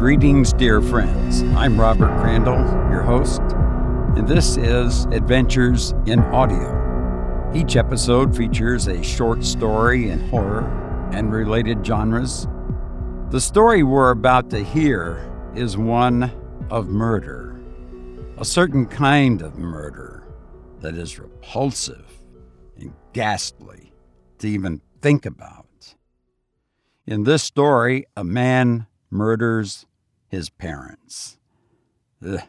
Greetings, dear friends. I'm Robert Crandall, your host, and this is Adventures in Audio. Each episode features a short story in horror and related genres. The story we're about to hear is one of murder, a certain kind of murder that is repulsive and ghastly to even think about. In this story, a man murders his parents. Ugh.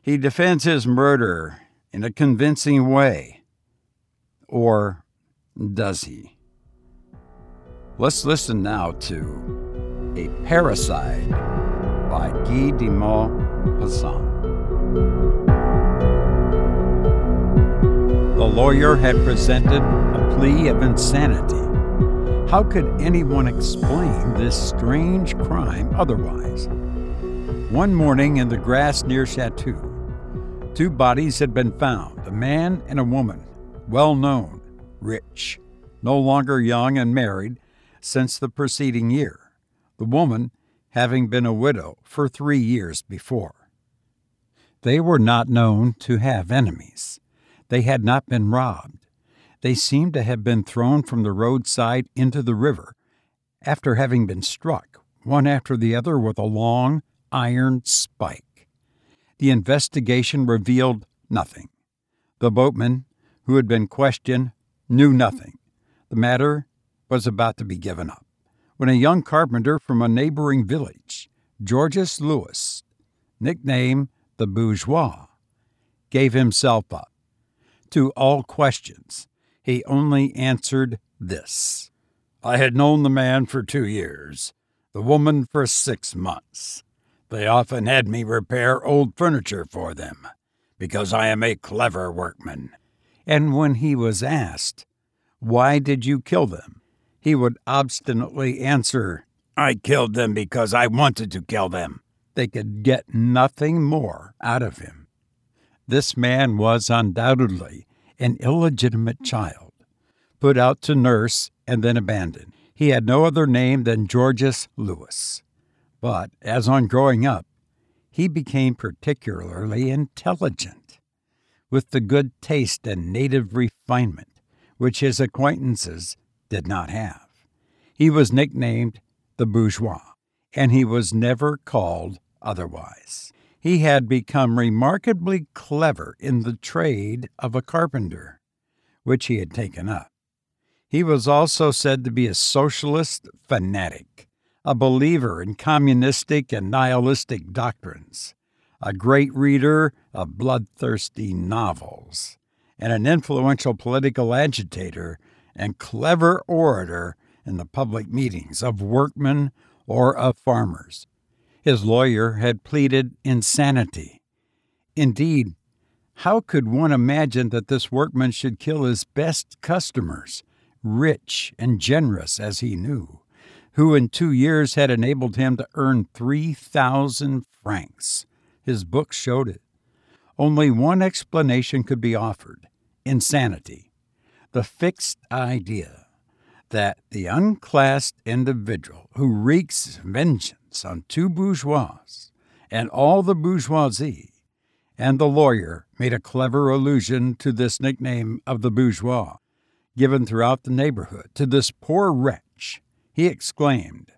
He defends his murder in a convincing way. Or does he? Let's listen now to A Parricide by Guy de Maupassant. The lawyer had presented a plea of insanity how could anyone explain this strange crime otherwise? One morning in the grass near Chatou, two bodies had been found a man and a woman, well known, rich, no longer young and married since the preceding year, the woman having been a widow for three years before. They were not known to have enemies. They had not been robbed they seemed to have been thrown from the roadside into the river after having been struck, one after the other, with a long iron spike. The investigation revealed nothing. The boatman, who had been questioned, knew nothing. The matter was about to be given up when a young carpenter from a neighboring village, Georges Louis, nicknamed the Bourgeois, gave himself up to all questions he only answered this I had known the man for two years, the woman for six months. They often had me repair old furniture for them, because I am a clever workman. And when he was asked, Why did you kill them? he would obstinately answer, I killed them because I wanted to kill them. They could get nothing more out of him. This man was undoubtedly an illegitimate child, put out to nurse and then abandoned. He had no other name than Georges Louis. But as on growing up, he became particularly intelligent, with the good taste and native refinement which his acquaintances did not have. He was nicknamed the bourgeois, and he was never called otherwise he had become remarkably clever in the trade of a carpenter, which he had taken up. He was also said to be a socialist fanatic, a believer in communistic and nihilistic doctrines, a great reader of bloodthirsty novels, and an influential political agitator and clever orator in the public meetings of workmen or of farmers. His lawyer had pleaded insanity. Indeed, how could one imagine that this workman should kill his best customers, rich and generous as he knew, who in two years had enabled him to earn 3,000 francs? His book showed it. Only one explanation could be offered insanity, the fixed idea that the unclassed individual who wreaks vengeance on two bourgeois and all the bourgeoisie, and the lawyer made a clever allusion to this nickname of the bourgeois, given throughout the neighborhood to this poor wretch. He exclaimed,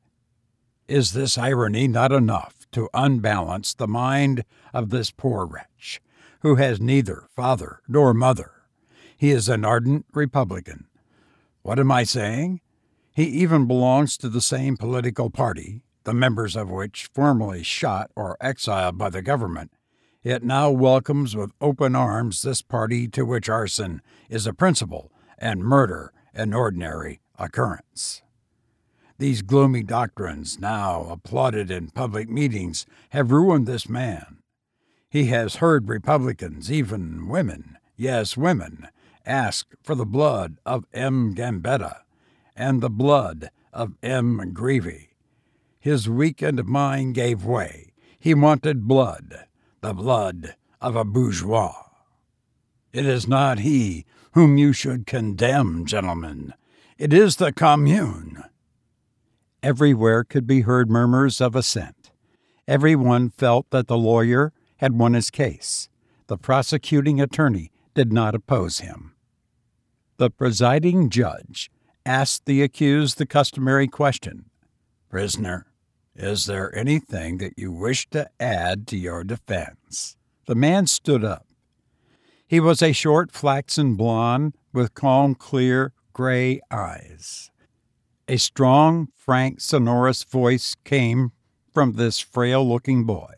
Is this irony not enough to unbalance the mind of this poor wretch, who has neither father nor mother? He is an ardent Republican. What am I saying? He even belongs to the same political party the members of which, formerly shot or exiled by the government, it now welcomes with open arms this party to which arson is a principle and murder an ordinary occurrence. These gloomy doctrines, now applauded in public meetings, have ruined this man. He has heard Republicans, even women, yes, women, ask for the blood of M. Gambetta and the blood of M. Grévy his weakened mind gave way. He wanted blood, the blood of a bourgeois. It is not he whom you should condemn, gentlemen. It is the commune. Everywhere could be heard murmurs of assent. Everyone felt that the lawyer had won his case. The prosecuting attorney did not oppose him. The presiding judge asked the accused the customary question Prisoner, is there anything that you wish to add to your defense? The man stood up. He was a short, flaxen blond with calm, clear, gray eyes. A strong, frank, sonorous voice came from this frail looking boy,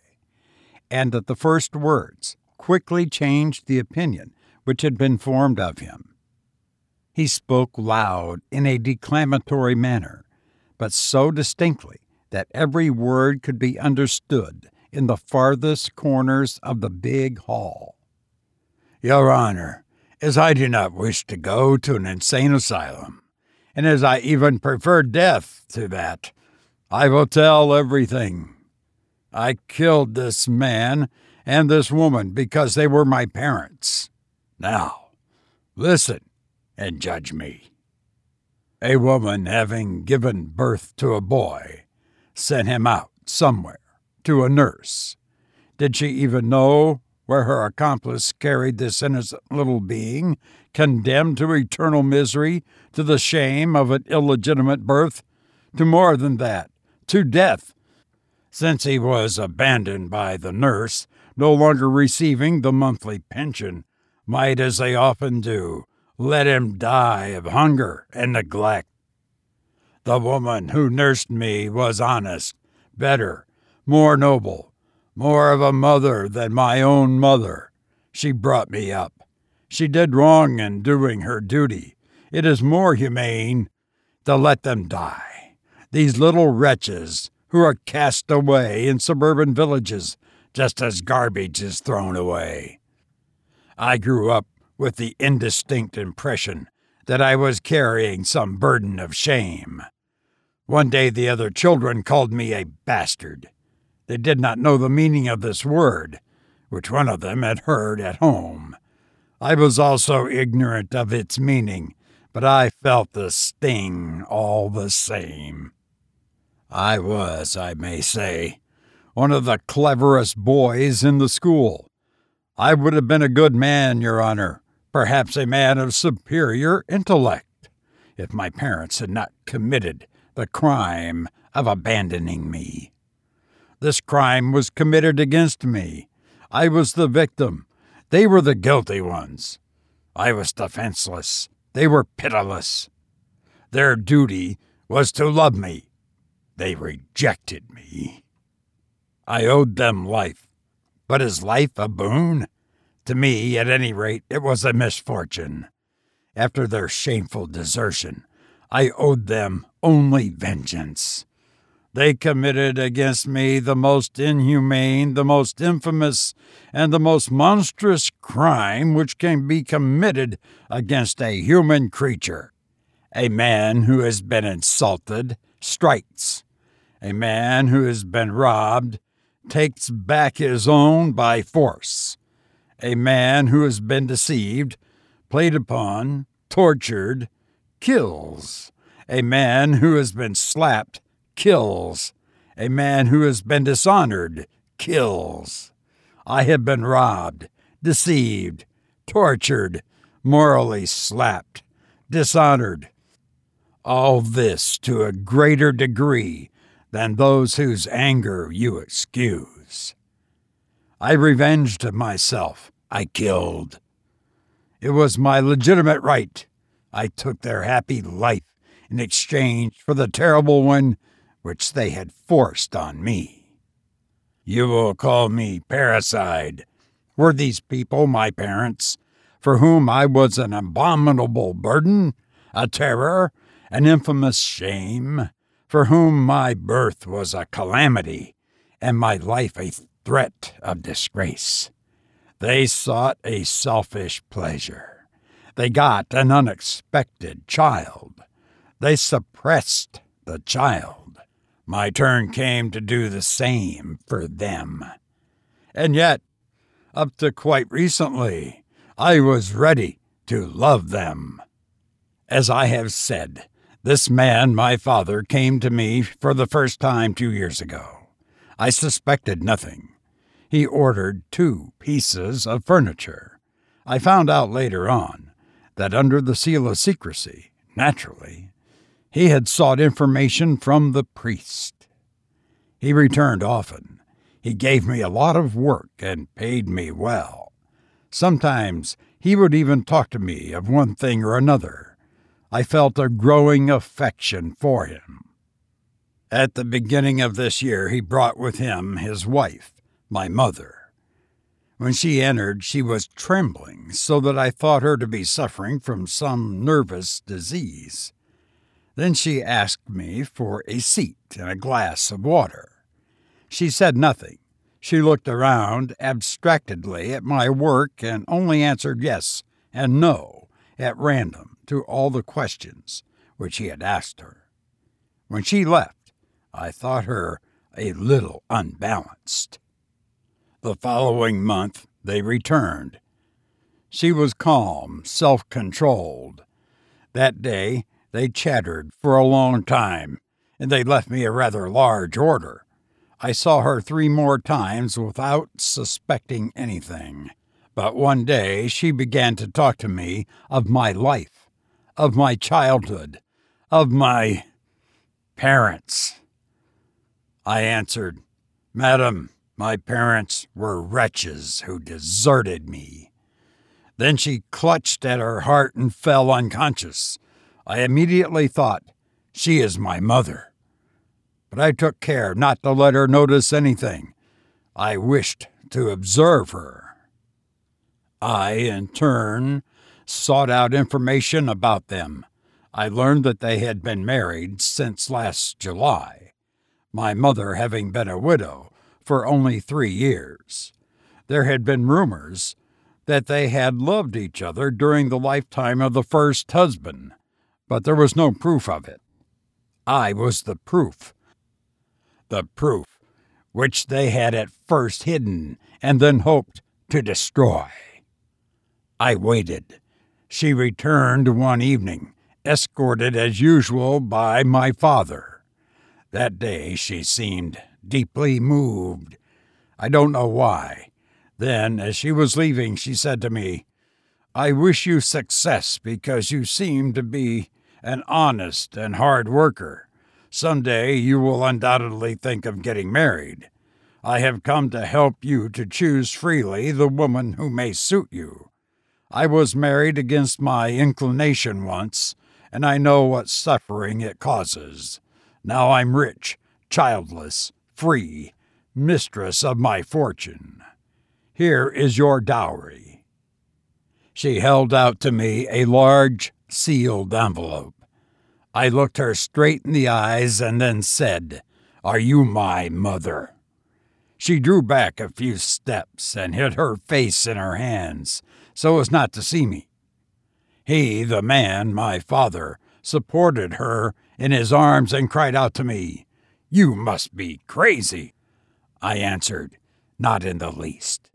and at the first words quickly changed the opinion which had been formed of him. He spoke loud in a declamatory manner, but so distinctly that every word could be understood in the farthest corners of the big hall. Your Honor, as I do not wish to go to an insane asylum, and as I even prefer death to that, I will tell everything. I killed this man and this woman because they were my parents. Now, listen and judge me. A woman having given birth to a boy sent him out somewhere to a nurse. Did she even know where her accomplice carried this innocent little being, condemned to eternal misery, to the shame of an illegitimate birth, to more than that, to death, since he was abandoned by the nurse, no longer receiving the monthly pension, might, as they often do, let him die of hunger and neglect. The woman who nursed me was honest, better, more noble, more of a mother than my own mother. She brought me up. She did wrong in doing her duty. It is more humane to let them die these little wretches who are cast away in suburban villages just as garbage is thrown away. I grew up with the indistinct impression that I was carrying some burden of shame. One day the other children called me a bastard. They did not know the meaning of this word, which one of them had heard at home. I was also ignorant of its meaning, but I felt the sting all the same. I was, I may say, one of the cleverest boys in the school. I would have been a good man, Your Honor, perhaps a man of superior intellect, if my parents had not committed the crime of abandoning me. This crime was committed against me. I was the victim. They were the guilty ones. I was defenseless. They were pitiless. Their duty was to love me they rejected me. I owed them life. But is life a boon? To me, at any rate, it was a misfortune. After their shameful desertion, I owed them only vengeance. They committed against me the most inhumane, the most infamous, and the most monstrous crime which can be committed against a human creature. A man who has been insulted strikes, a man who has been robbed takes back his own by force. A man who has been deceived, played upon, tortured, kills. A man who has been slapped kills. A man who has been dishonored kills. I have been robbed, deceived, tortured, morally slapped, dishonored. All this to a greater degree than those whose anger you excuse. I revenged myself. I killed. It was my legitimate right. I took their happy life in exchange for the terrible one which they had forced on me. You will call me parricide. Were these people my parents, for whom I was an abominable burden, a terror, an infamous shame? for whom my birth was a calamity and my life a threat of disgrace. They sought a selfish pleasure. They got an unexpected child. They suppressed the child. My turn came to do the same for them. And yet, up to quite recently, I was ready to love them. As I have said, this man, my father, came to me for the first time two years ago. I suspected nothing. He ordered two pieces of furniture. I found out later on that under the seal of secrecy, naturally, he had sought information from the priest. He returned often. He gave me a lot of work and paid me well. Sometimes he would even talk to me of one thing or another. I felt a growing affection for him. At the beginning of this year, he brought with him his wife, my mother. When she entered, she was trembling, so that I thought her to be suffering from some nervous disease. Then she asked me for a seat and a glass of water. She said nothing. She looked around abstractedly at my work and only answered yes and no at random to all the questions which he had asked her. When she left, I thought her a little unbalanced. The following month, they returned. She was calm, self controlled. That day, they chattered for a long time, and they left me a rather large order. I saw her three more times without suspecting anything. But one day she began to talk to me of my life, of my childhood, of my parents. I answered, Madam, my parents were wretches who deserted me. Then she clutched at her heart and fell unconscious. I immediately thought, She is my mother. But I took care not to let her notice anything. I wished to observe her. I, in turn, sought out information about them. I learned that they had been married since last July, my mother having been a widow for only three years. There had been rumors that they had loved each other during the lifetime of the first husband, but there was no proof of it. I was the proof. The proof which they had at first hidden and then hoped to destroy. I waited. She returned one evening, escorted as usual by my father. That day she seemed deeply moved. I don't know why. Then, as she was leaving, she said to me, I wish you success because you seem to be an honest and hard worker. Some day you will undoubtedly think of getting married. I have come to help you to choose freely the woman who may suit you. I was married against my inclination once, and I know what suffering it causes. Now I'm rich, childless, free, mistress of my fortune. Here is your dowry. She held out to me a large, sealed envelope. I looked her straight in the eyes and then said, Are you my mother? She drew back a few steps and hid her face in her hands so as not to see me. He, the man, my father, supported her in his arms and cried out to me, you must be crazy. I answered, Not in the least.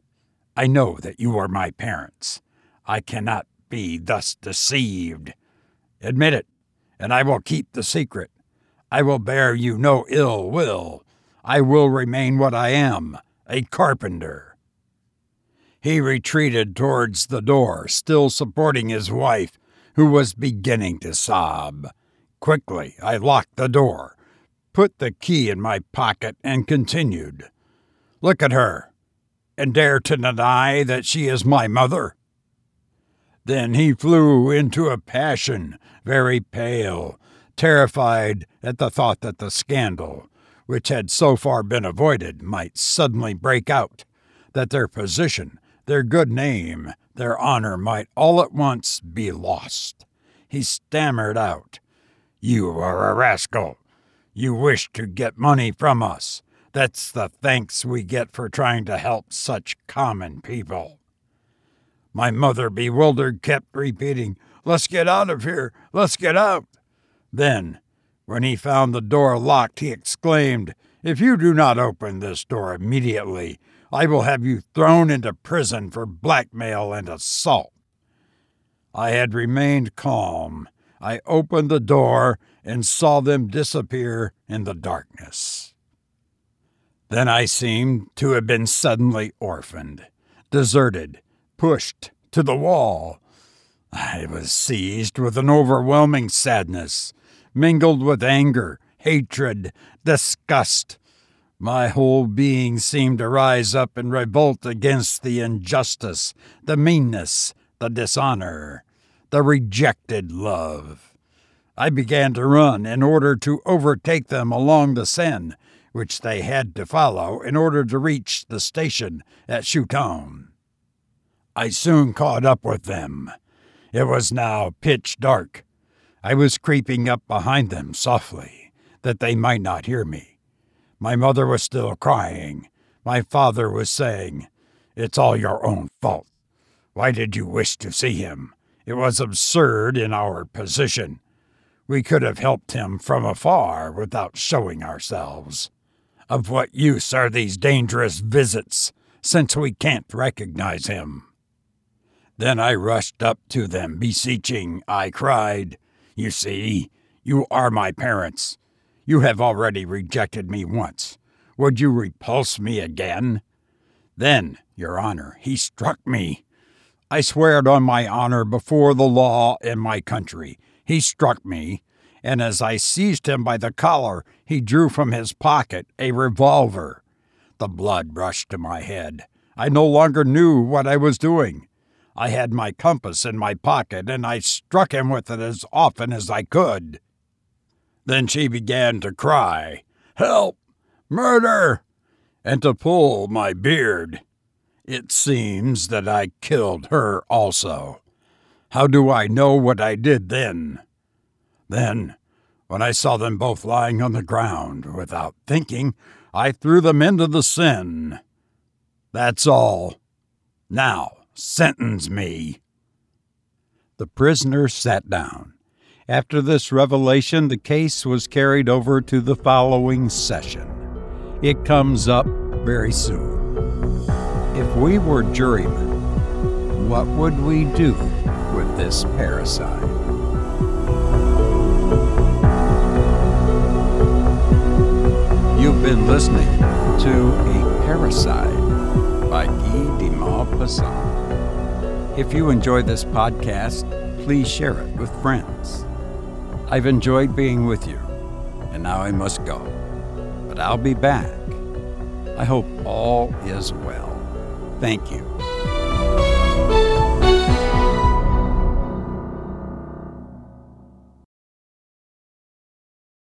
I know that you are my parents. I cannot be thus deceived. Admit it, and I will keep the secret. I will bear you no ill will. I will remain what I am a carpenter. He retreated towards the door, still supporting his wife, who was beginning to sob. Quickly, I locked the door put the key in my pocket, and continued, Look at her, and dare to deny that she is my mother? Then he flew into a passion, very pale, terrified at the thought that the scandal, which had so far been avoided, might suddenly break out, that their position, their good name, their honor might all at once be lost. He stammered out, You are a rascal. You wish to get money from us. That's the thanks we get for trying to help such common people. My mother, bewildered, kept repeating, Let's get out of here! Let's get out! Then, when he found the door locked, he exclaimed, If you do not open this door immediately, I will have you thrown into prison for blackmail and assault. I had remained calm. I opened the door and saw them disappear in the darkness. Then I seemed to have been suddenly orphaned, deserted, pushed to the wall. I was seized with an overwhelming sadness, mingled with anger, hatred, disgust. My whole being seemed to rise up in revolt against the injustice, the meanness, the dishonor, the rejected love. I began to run in order to overtake them along the Seine, which they had to follow in order to reach the station at Chatou. I soon caught up with them. It was now pitch dark. I was creeping up behind them softly, that they might not hear me. My mother was still crying. My father was saying, It's all your own fault. Why did you wish to see him? It was absurd in our position. We could have helped him from afar without showing ourselves. Of what use are these dangerous visits, since we can't recognize him? Then I rushed up to them, beseeching. I cried, You see, you are my parents. You have already rejected me once. Would you repulse me again? Then, Your Honor, he struck me. I swear it on my honor before the law and my country. He struck me and as I seized him by the collar, he drew from his pocket a revolver. The blood rushed to my head. I no longer knew what I was doing. I had my compass in my pocket, and I struck him with it as often as I could. Then she began to cry, Help! Murder! and to pull my beard. It seems that I killed her also. How do I know what I did then? Then, when I saw them both lying on the ground, without thinking, I threw them into the Seine. That's all. Now, sentence me. The prisoner sat down. After this revelation, the case was carried over to the following session. It comes up very soon. If we were jurymen, what would we do with this parricide. You've been listening to A Parricide by Guy de Maupassant. If you enjoyed this podcast, please share it with friends. I've enjoyed being with you, and now I must go. But I'll be back. I hope all is well. Thank you.